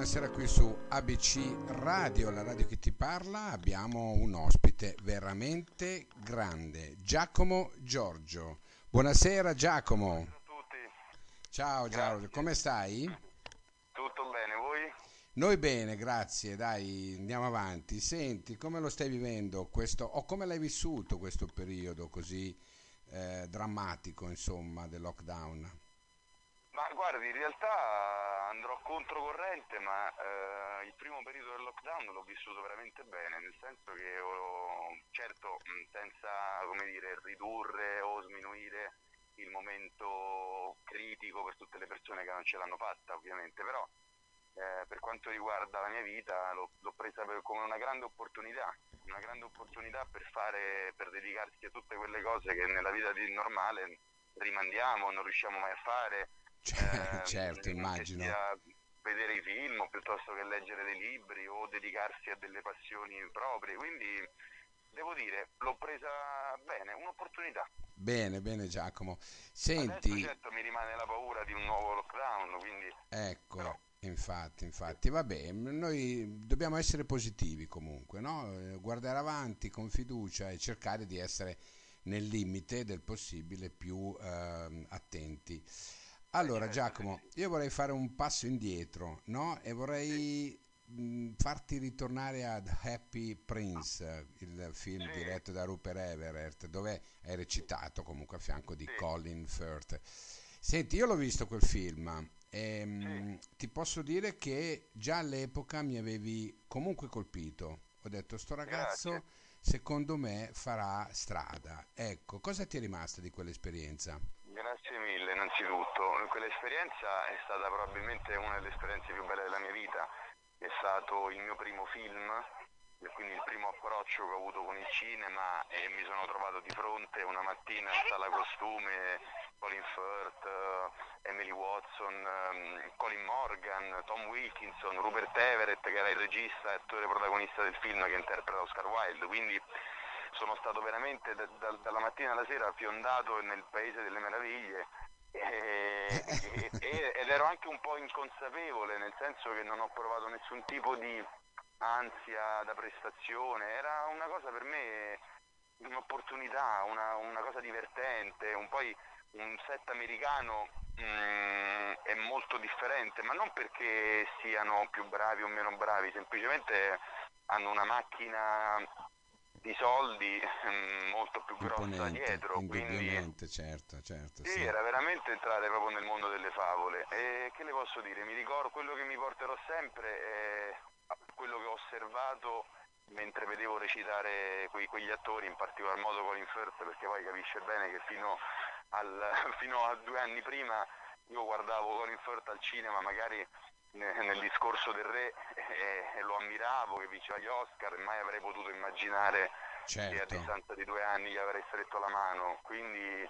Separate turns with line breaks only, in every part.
buonasera qui su ABC Radio, la radio che ti parla. Abbiamo un ospite veramente grande, Giacomo Giorgio. Buonasera Giacomo.
Ciao a tutti.
Ciao Giacomo, come stai?
Tutto bene, voi?
Noi bene, grazie, dai, andiamo avanti. Senti, come lo stai vivendo questo, o come l'hai vissuto questo periodo così eh, drammatico, insomma, del lockdown?
Ma guardi, in realtà andrò controcorrente, ma eh, il primo periodo del lockdown l'ho vissuto veramente bene, nel senso che ho, certo senza dire, ridurre o sminuire il momento critico per tutte le persone che non ce l'hanno fatta, ovviamente, però eh, per quanto riguarda la mia vita l'ho, l'ho presa per- come una grande opportunità, una grande opportunità per fare, per dedicarsi a tutte quelle cose che nella vita normale rimandiamo, non riusciamo mai a fare.
Cioè,
ehm,
certo, immagino.
vedere i film piuttosto che leggere dei libri o dedicarsi a delle passioni proprie. Quindi devo dire, l'ho presa bene, un'opportunità.
Bene, bene Giacomo.
Adesso
Senti,
certo mi rimane la paura di un nuovo lockdown, quindi
ecco,
però-
infatti, infatti, vabbè, noi dobbiamo essere positivi comunque, no? Eh, Guardare avanti con fiducia e cercare di essere nel limite del possibile più ehm, attenti. Allora,
certo,
Giacomo, io vorrei fare un passo indietro, no? E vorrei mh, farti ritornare ad Happy Prince, il film
Sì.
diretto da Rupert Everett, dove hai recitato comunque a fianco di
Sì.
Colin Firth. Senti, io l'ho visto quel film e mh, ti posso dire che già all'epoca mi avevi comunque colpito. Ho detto, sto ragazzo
Grazie.
secondo me farà strada. Ecco, cosa ti è rimasto di quell'esperienza?
Grazie mille innanzitutto, quell'esperienza è stata probabilmente una delle esperienze più belle della mia vita, è stato il mio primo film, e quindi il primo approccio che ho avuto con il cinema e mi sono trovato di fronte una mattina in sala costume Colin Firth, Emily Watson, ehm, Colin Morgan, Tom Wilkinson, Rupert Everett che era il regista e attore protagonista del film che interpreta Oscar Wilde, quindi sono stato veramente da- da- dalla mattina alla sera fiondato nel paese delle meraviglie e- e- ed ero anche un po' inconsapevole, nel senso che non ho provato nessun tipo di ansia da prestazione, era una cosa per me, un'opportunità, una, una cosa divertente, un poi un set americano mm, è molto differente, ma non perché siano più bravi o meno bravi, semplicemente hanno una macchina di soldi mm, molto più grossa dietro, quindi
certo, certo,
sì,
sì.
era veramente entrare proprio nel mondo delle favole. E che le posso dire? Mi ricordo quello che mi porterò sempre è quello che ho osservato mentre vedevo recitare quei- quegli attori, in particolar modo Colin Firth, perché poi capisce bene che fino, al- fino a due anni prima io guardavo Colin Firth al cinema, magari nel discorso del re, e, e lo ammiravo, che vinceva gli Oscar, mai avrei potuto immaginare che a
Certo.
distanza di due anni gli avrei stretto la mano. Quindi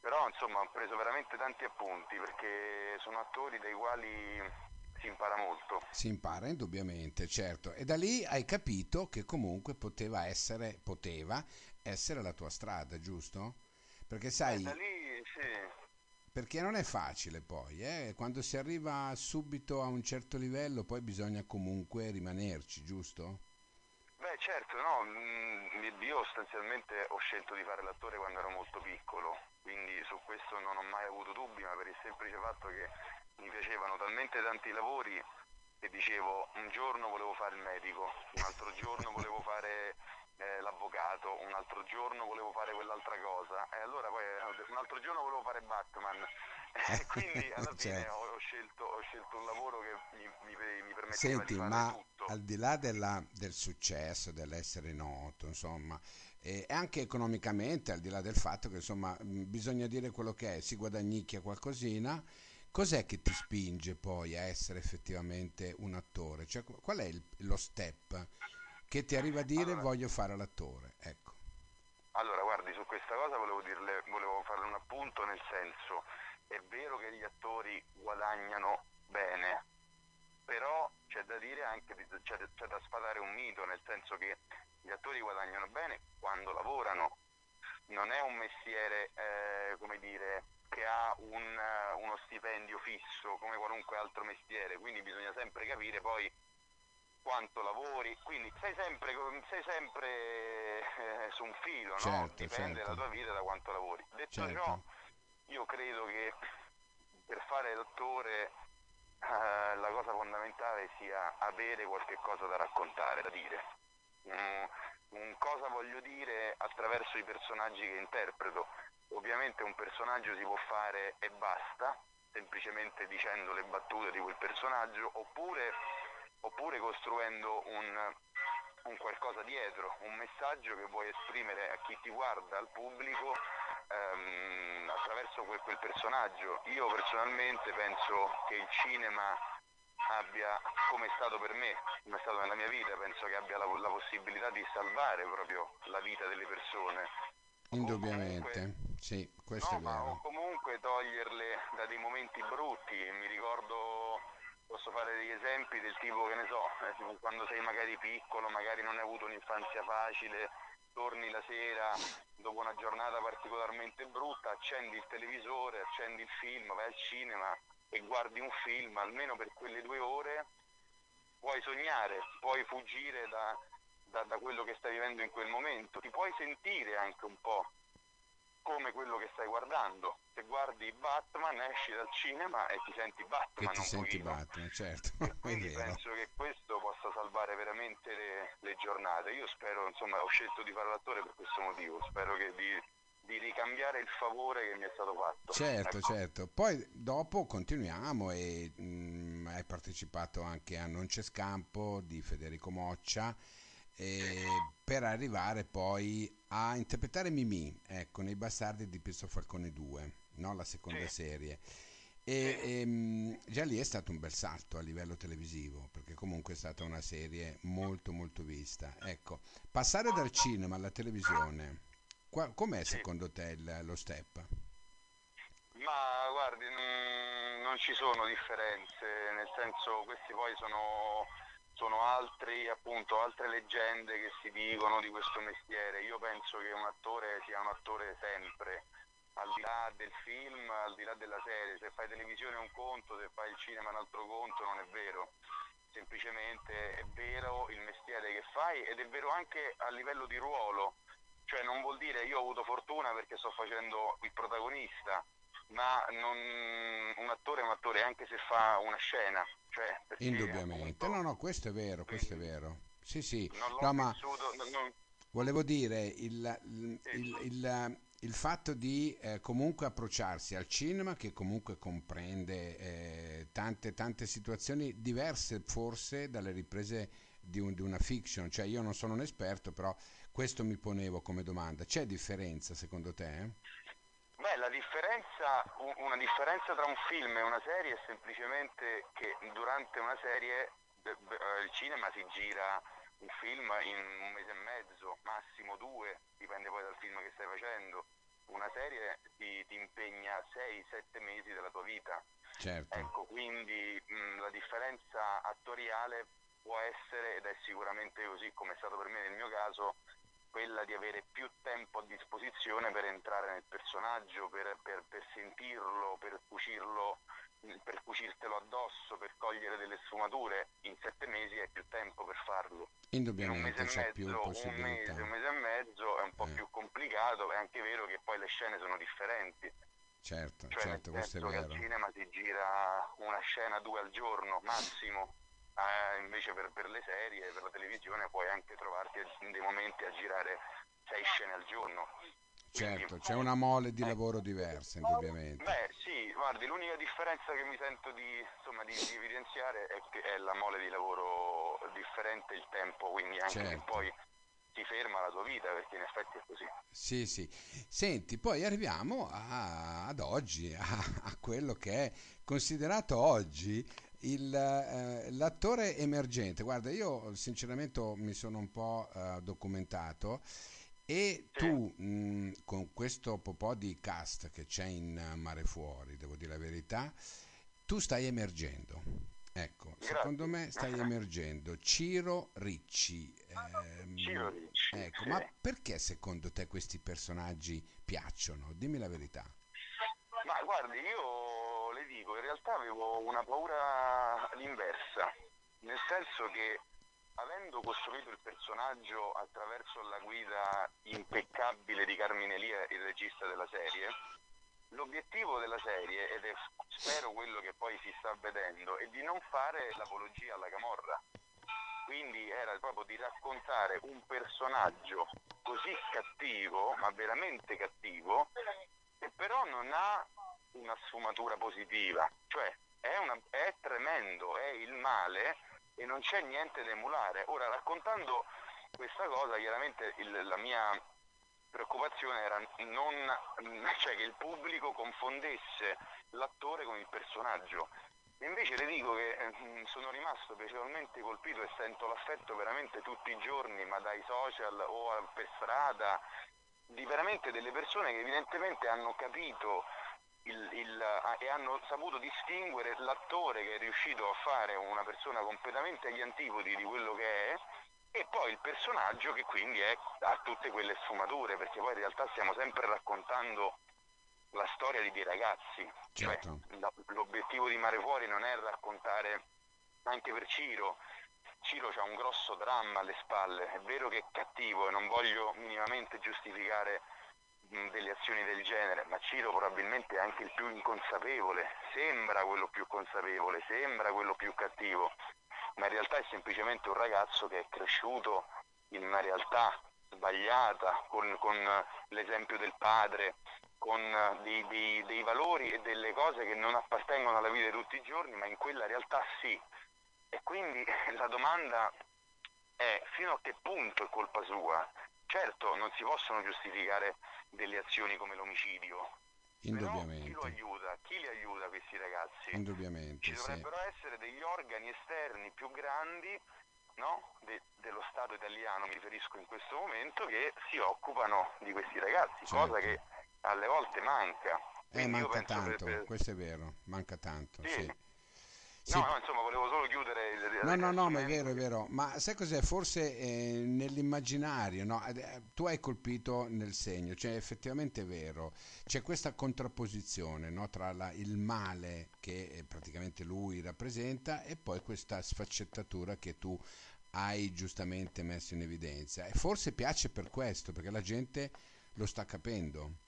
però insomma ho preso veramente tanti appunti perché sono attori dai quali si impara molto.
Si impara indubbiamente, certo. E da lì hai capito che comunque poteva essere, poteva essere la tua strada, giusto? Perché
E
sai,
da lì sì,
perché non è facile poi, eh? Quando si arriva subito a un certo livello, poi bisogna comunque rimanerci, giusto?
beh certo, no, mm, io sostanzialmente ho scelto di fare l'attore quando ero molto piccolo, quindi su questo non ho mai avuto dubbi, ma per il semplice fatto che mi piacevano talmente tanti lavori che dicevo un giorno volevo fare il medico, un altro giorno volevo fare eh, l'avvocato, un altro giorno volevo fare quell'altra cosa e allora poi un altro giorno volevo fare Batman e quindi alla fine
Certo.
ho, scelto, ho scelto un lavoro che mi, mi, mi permetteva
Senti,
di fare
ma
tutto.
al di là della- del successo, dell'essere noto, insomma, e anche economicamente, al di là del fatto che, insomma, bisogna dire quello che è, si guadagnicchia qualcosina, cos'è che ti spinge poi a essere effettivamente un attore? Cioè, qu- qual è il- lo step che ti arriva a dire
Allora.
voglio fare l'attore? Ecco.
Allora, guardi, su questa cosa volevo dirle, volevo farle un appunto nel senso, è vero che gli attori guadagnano bene, però c'è da dire anche, c'è, c'è da sfatare un mito, nel senso che gli attori guadagnano bene quando lavorano, non è un mestiere, eh, come dire, che ha un, uno stipendio fisso come qualunque altro mestiere, quindi bisogna sempre capire poi quanto lavori, quindi sei sempre, sei sempre eh, su un filo, no?
Certo,
dipende
certo.
la tua vita da quanto lavori. Detto
Certo.
ciò, io credo che per fare l'attore eh, la cosa fondamentale sia avere qualche cosa da raccontare, da dire. Mm, un cosa voglio dire attraverso i personaggi che interpreto. Ovviamente un personaggio si può fare e basta, semplicemente dicendo le battute di quel personaggio, oppure, oppure costruendo un, un qualcosa dietro, un messaggio che vuoi esprimere a chi ti guarda, al pubblico, ehm, attraverso quel, quel personaggio. Io personalmente penso che il cinema abbia, come è stato per me, come è stato nella mia vita, penso che abbia la, la possibilità di salvare proprio la vita delle persone.
Indubbiamente, sì, questo
No,
è
ma o
vero.
comunque toglierle da dei momenti brutti. Mi ricordo, posso fare degli esempi del tipo che ne so, eh, quando sei magari piccolo, magari non hai avuto un'infanzia facile, torni la sera dopo una giornata particolarmente brutta, accendi il televisore, accendi il film, vai al cinema e guardi un film, almeno per quelle due ore puoi sognare, puoi fuggire da, da- da quello che stai vivendo in quel momento, ti puoi sentire anche un po' come quello che stai guardando. Se guardi Batman esci dal cinema e ti senti Batman
ti
un
senti
pochino.
Batman, certo,
E quindi penso che questo possa salvare veramente le, le giornate. Io spero, insomma, ho scelto di fare l'attore per questo motivo, spero che di, di ricambiare il favore che mi è stato fatto.
Certo,
Ecco.
certo. Poi dopo continuiamo e mm, hai partecipato anche a Non c'è scampo di Federico Moccia e per arrivare poi a interpretare Mimì, ecco, nei Bastardi di Pisto Falcone 2, no? La seconda
Sì.
serie. E, ehm, già lì è stato un bel salto a livello televisivo, perché comunque è stata una serie molto molto vista. Ecco, passare dal cinema alla televisione, qua- com'è
Sì.
secondo te il- lo step?
Ma guardi, mm, non ci sono differenze, nel senso questi poi sono, sono altri, appunto, altre leggende che si dicono di questo mestiere. Io penso che un attore sia un attore sempre, al di là del film, al di là della serie. Se fai televisione è un conto, se fai il cinema è un altro conto, non è vero. Semplicemente è vero il mestiere che fai ed è vero anche a livello di ruolo. Cioè non vuol dire io ho avuto fortuna perché sto facendo il protagonista, ma non- un attore è un attore anche se fa una scena. Cioè,
Indubbiamente,
appunto,
no, no, questo è vero, questo è vero. Sì, sì,
Non l'ho
no, ma
vissuto, non-
volevo dire il, il- il- il- il fatto di eh, comunque approcciarsi al cinema che comunque comprende eh, tante, tante situazioni diverse forse dalle riprese di, un- di una fiction, cioè io non sono un esperto, però questo mi ponevo come domanda. C'è differenza secondo te?
Beh, la differenza, una differenza tra un film e una serie è semplicemente che durante una serie eh, il cinema si gira un film in un mese e mezzo, massimo due, dipende poi dal film che stai facendo. Una serie ti, ti impegna 6-7 mesi della tua vita.
Certo,
Ecco, quindi mh, la differenza attoriale può essere, ed è sicuramente così come è stato per me nel mio caso, quella di avere più tempo a disposizione per entrare nel personaggio, per, per- per sentirlo, per cucirlo, per cucirtelo addosso, per cogliere delle sfumature. In sette mesi hai più tempo per farlo. In un
indubbiamente
mese e mezzo, un mese, un mese e mezzo è un po'
Eh.
più complicato, è anche vero che poi le scene sono differenti.
Certo,
Cioè,
certo, questo è
che al
vero.
cinema si gira una scena due al giorno massimo, eh, invece per, per le serie, per la televisione puoi anche trovarti in dei momenti a girare sei scene al giorno. Quindi-
Certo, c'è una mole di
Eh.
lavoro diversa, indubbiamente.
Beh sì, guardi, l'unica differenza che mi sento di, insomma, di, di evidenziare è che è la mole di lavoro differente, il tempo, quindi anche che
Certo.
poi si ferma la tua vita, perché in effetti è così.
Sì, sì. Senti, poi arriviamo a- ad oggi, a, a quello che è considerato oggi il, eh, l'attore emergente. Guarda, io sinceramente mi sono un po' eh, documentato e tu mh, con questo po' di cast che c'è in Mare Fuori, devo dire la verità, tu stai emergendo. Ecco,
Grazie.
secondo me stai emergendo. Ciro Ricci. ehm,
Ciro Ricci,
Ecco,
sì.
ma perché secondo te questi personaggi piacciono? Dimmi la verità.
Ma guardi, io dico, in realtà avevo una paura all'inversa, nel senso che avendo costruito il personaggio attraverso la guida impeccabile di Carmine Lia, il regista della serie, l'obiettivo della serie, ed è spero quello che poi si sta vedendo, è di non fare l'apologia alla camorra. Quindi era proprio di raccontare un personaggio così cattivo, ma veramente cattivo, che però non ha una sfumatura positiva, cioè è, una, è tremendo, è il male e non c'è niente da emulare. Ora, raccontando questa cosa, chiaramente il, la mia preoccupazione era non, cioè che il pubblico confondesse l'attore con il personaggio. Invece le dico che eh, sono rimasto piacevolmente colpito e sento l'affetto veramente tutti i giorni, ma dai social o per strada, di veramente delle persone che evidentemente hanno capito il, il, e hanno saputo distinguere l'attore che è riuscito a fare una persona completamente agli antipodi di quello che è e poi il personaggio che quindi è, ha tutte quelle sfumature, perché poi in realtà stiamo sempre raccontando la storia di dei ragazzi. Cioè, certo. Cioè, l'obiettivo di Mare Fuori non è raccontare anche per Ciro. Ciro ha un grosso dramma alle spalle, è vero che è cattivo e non voglio minimamente giustificare delle azioni del genere, ma Ciro probabilmente è anche il più inconsapevole, sembra quello più consapevole, sembra quello più cattivo, ma in realtà è semplicemente un ragazzo che è cresciuto in una realtà sbagliata, con, con l'esempio del padre, con dei, dei, dei, valori e delle cose che non appartengono alla vita di tutti i giorni, ma in quella realtà sì. E quindi la domanda è fino a che punto è colpa sua? Certo, non si possono giustificare delle azioni come l'omicidio.
Indubbiamente.
chi lo aiuta? Chi li aiuta questi ragazzi?
Indubbiamente.
Ci dovrebbero
sì.
essere degli organi esterni più grandi no? De, dello Stato italiano, mi riferisco in questo momento, che si occupano di questi ragazzi, certo. cosa che alle volte manca.
Eh, manca tanto, per... questo è vero, manca tanto. Sì. sì.
Sì. No, no, insomma, volevo solo chiudere il
No, no, no, ma è vero, è vero. Ma sai cos'è? Forse eh, nell'immaginario, no? Eh, tu hai colpito nel segno, cioè effettivamente è vero. C'è questa contrapposizione no? tra la, il male che praticamente lui rappresenta e poi questa sfaccettatura che tu hai giustamente messo in evidenza. E forse piace per questo, perché la gente lo sta capendo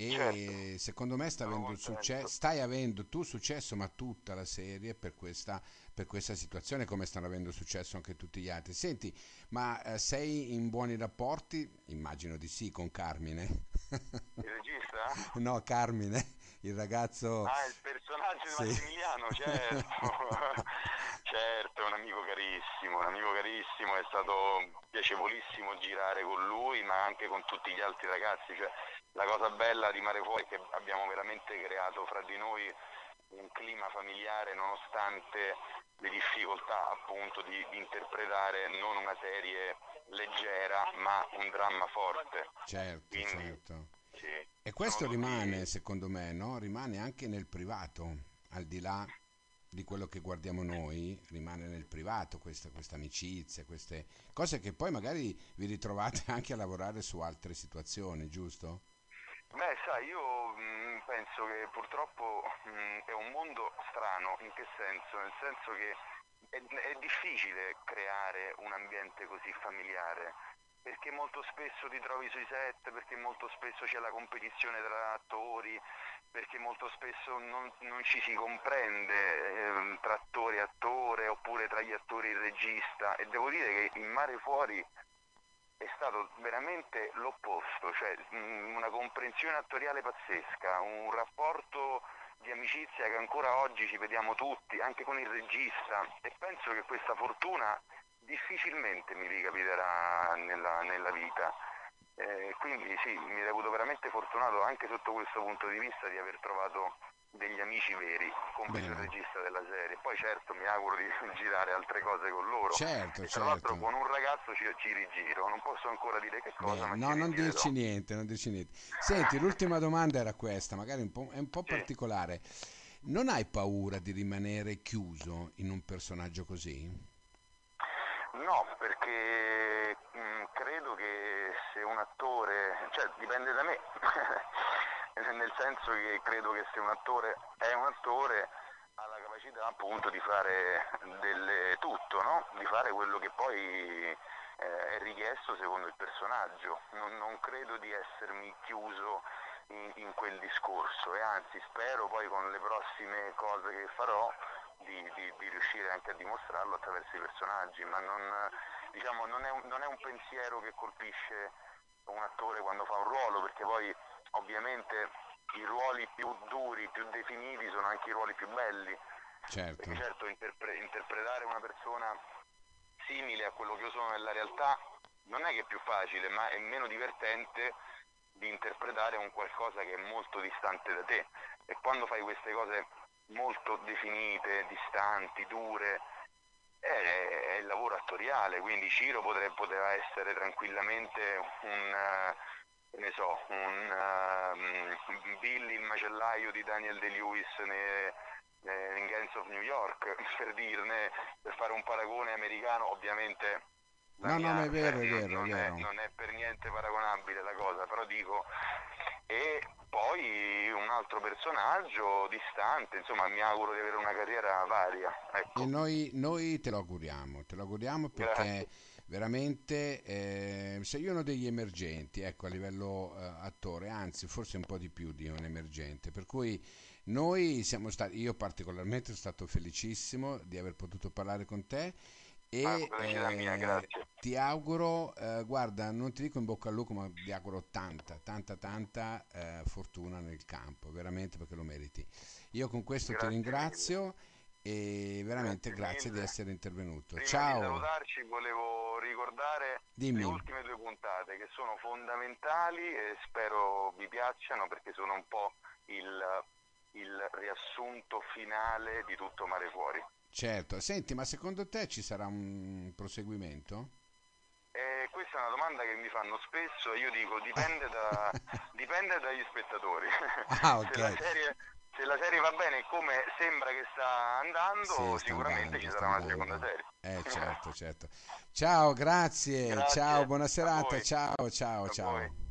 e certo. secondo me sta avendo successo, stai avendo tu successo ma tutta la serie per questa, per questa, situazione come stanno avendo successo anche tutti gli altri senti ma eh, sei in buoni rapporti immagino di sì con Carmine
il regista?
no Carmine il ragazzo
ah il personaggio di sì. Massimiliano certo certo è un amico carissimo un amico carissimo è stato piacevolissimo girare con lui ma anche con tutti gli altri ragazzi cioè la cosa bella di Mare Fuori è che abbiamo veramente creato fra di noi un clima familiare nonostante le difficoltà appunto di, di, interpretare non una serie leggera ma un dramma forte.
Certo, Quindi, certo. Sì, e questo rimane tutti... secondo me, no? rimane anche nel privato, al di là di quello che guardiamo noi, rimane nel privato questa, questa amicizia, queste cose che poi magari vi ritrovate anche a lavorare su altre situazioni, giusto?
Beh, sai, io mh, mm, penso che purtroppo mh, mm, è un mondo strano, in che senso? Nel senso che è, è difficile creare un ambiente così familiare, perché molto spesso ti trovi sui set, perché molto spesso c'è la competizione tra attori, perché molto spesso non, non ci si comprende eh, tra attore e attore oppure tra gli attori e il regista. E devo dire che in Mare Fuori è stato veramente l'opposto, cioè mm, una comprensione attoriale pazzesca, un rapporto di amicizia che ancora oggi ci vediamo tutti, anche con il regista. E penso che questa fortuna difficilmente mi ricapiterà nella, nella vita. Eh, quindi sì, mi reputo veramente fortunato anche sotto questo punto di vista di aver trovato degli amici veri, compreso il regista della serie. Poi certo mi auguro di girare altre cose con loro.
Certo,
e,
tra
certo. l'altro con un ragazzo ci, ci, rigiro, non posso ancora dire che cosa.
Beh, no, non dirci niente, non dirci niente. Senti, l'ultima domanda era questa, magari un è un po' sì. particolare. Non hai paura di rimanere chiuso in un personaggio così?
No, perché mh, credo che se un attore, cioè dipende da me, nel senso che credo che se un attore è un attore ha la capacità appunto di fare delle, tutto, no? di fare quello che poi eh, è richiesto secondo il personaggio. Non, non credo di essermi chiuso in, in, quel discorso e anzi spero poi con le prossime cose che farò di, di, di riuscire anche a dimostrarlo attraverso i personaggi, ma non, diciamo, non, è un, non è un pensiero che colpisce un attore quando fa un ruolo, perché poi ovviamente i ruoli più duri, più definiti sono anche i ruoli più belli.
Certo,
perché certo interpre- interpretare una persona simile a quello che io sono nella realtà non è che è più facile, ma è meno divertente di interpretare un qualcosa che è molto distante da te. E quando fai queste cose molto definite, distanti, dure, è, è il lavoro attoriale, quindi Ciro potrebbe, poteva essere tranquillamente un, ne so, un um, Billy il macellaio di Daniel De-Lewis in Gangs of New York, per dirne, per fare un paragone americano, ovviamente
no, no, è vero, è vero,
non,
è vero.
È, non è per niente paragonabile la cosa, però dico, e poi un altro personaggio distante, insomma mi auguro di avere una carriera varia. Ecco.
E noi, noi, te lo auguriamo, te lo auguriamo perché Grazie. veramente eh, sei uno degli emergenti, ecco, a livello eh, attore, anzi forse un po' di più di un emergente, per cui noi siamo stati, io particolarmente sono stato felicissimo di aver potuto parlare con te e
ah, mia,
eh, ti auguro, eh, guarda, non ti dico in bocca al lupo, ma ti auguro tanta, tanta, tanta eh, fortuna nel campo, veramente perché lo meriti. Io con questo grazie ti ringrazio mille. e veramente grazie, grazie di essere intervenuto.
Prima
Ciao.
Di salutarci volevo ricordare
Dimmi.
le ultime due puntate che sono fondamentali e spero vi piacciono perché sono un po' il, il riassunto finale di tutto Mare Fuori.
Certo, senti, ma secondo te ci sarà un proseguimento?
Eh, questa è una domanda che mi fanno spesso e io dico dipende, da, dipende dagli spettatori.
Ah, ok.
se, la serie, se, la serie, va bene come sembra che sta andando,
sì,
sicuramente
andando,
ci sarà una seconda serie.
Eh, certo, certo. Ciao, grazie,
grazie
ciao, buona serata, ciao, ciao,
a
ciao.
Voi.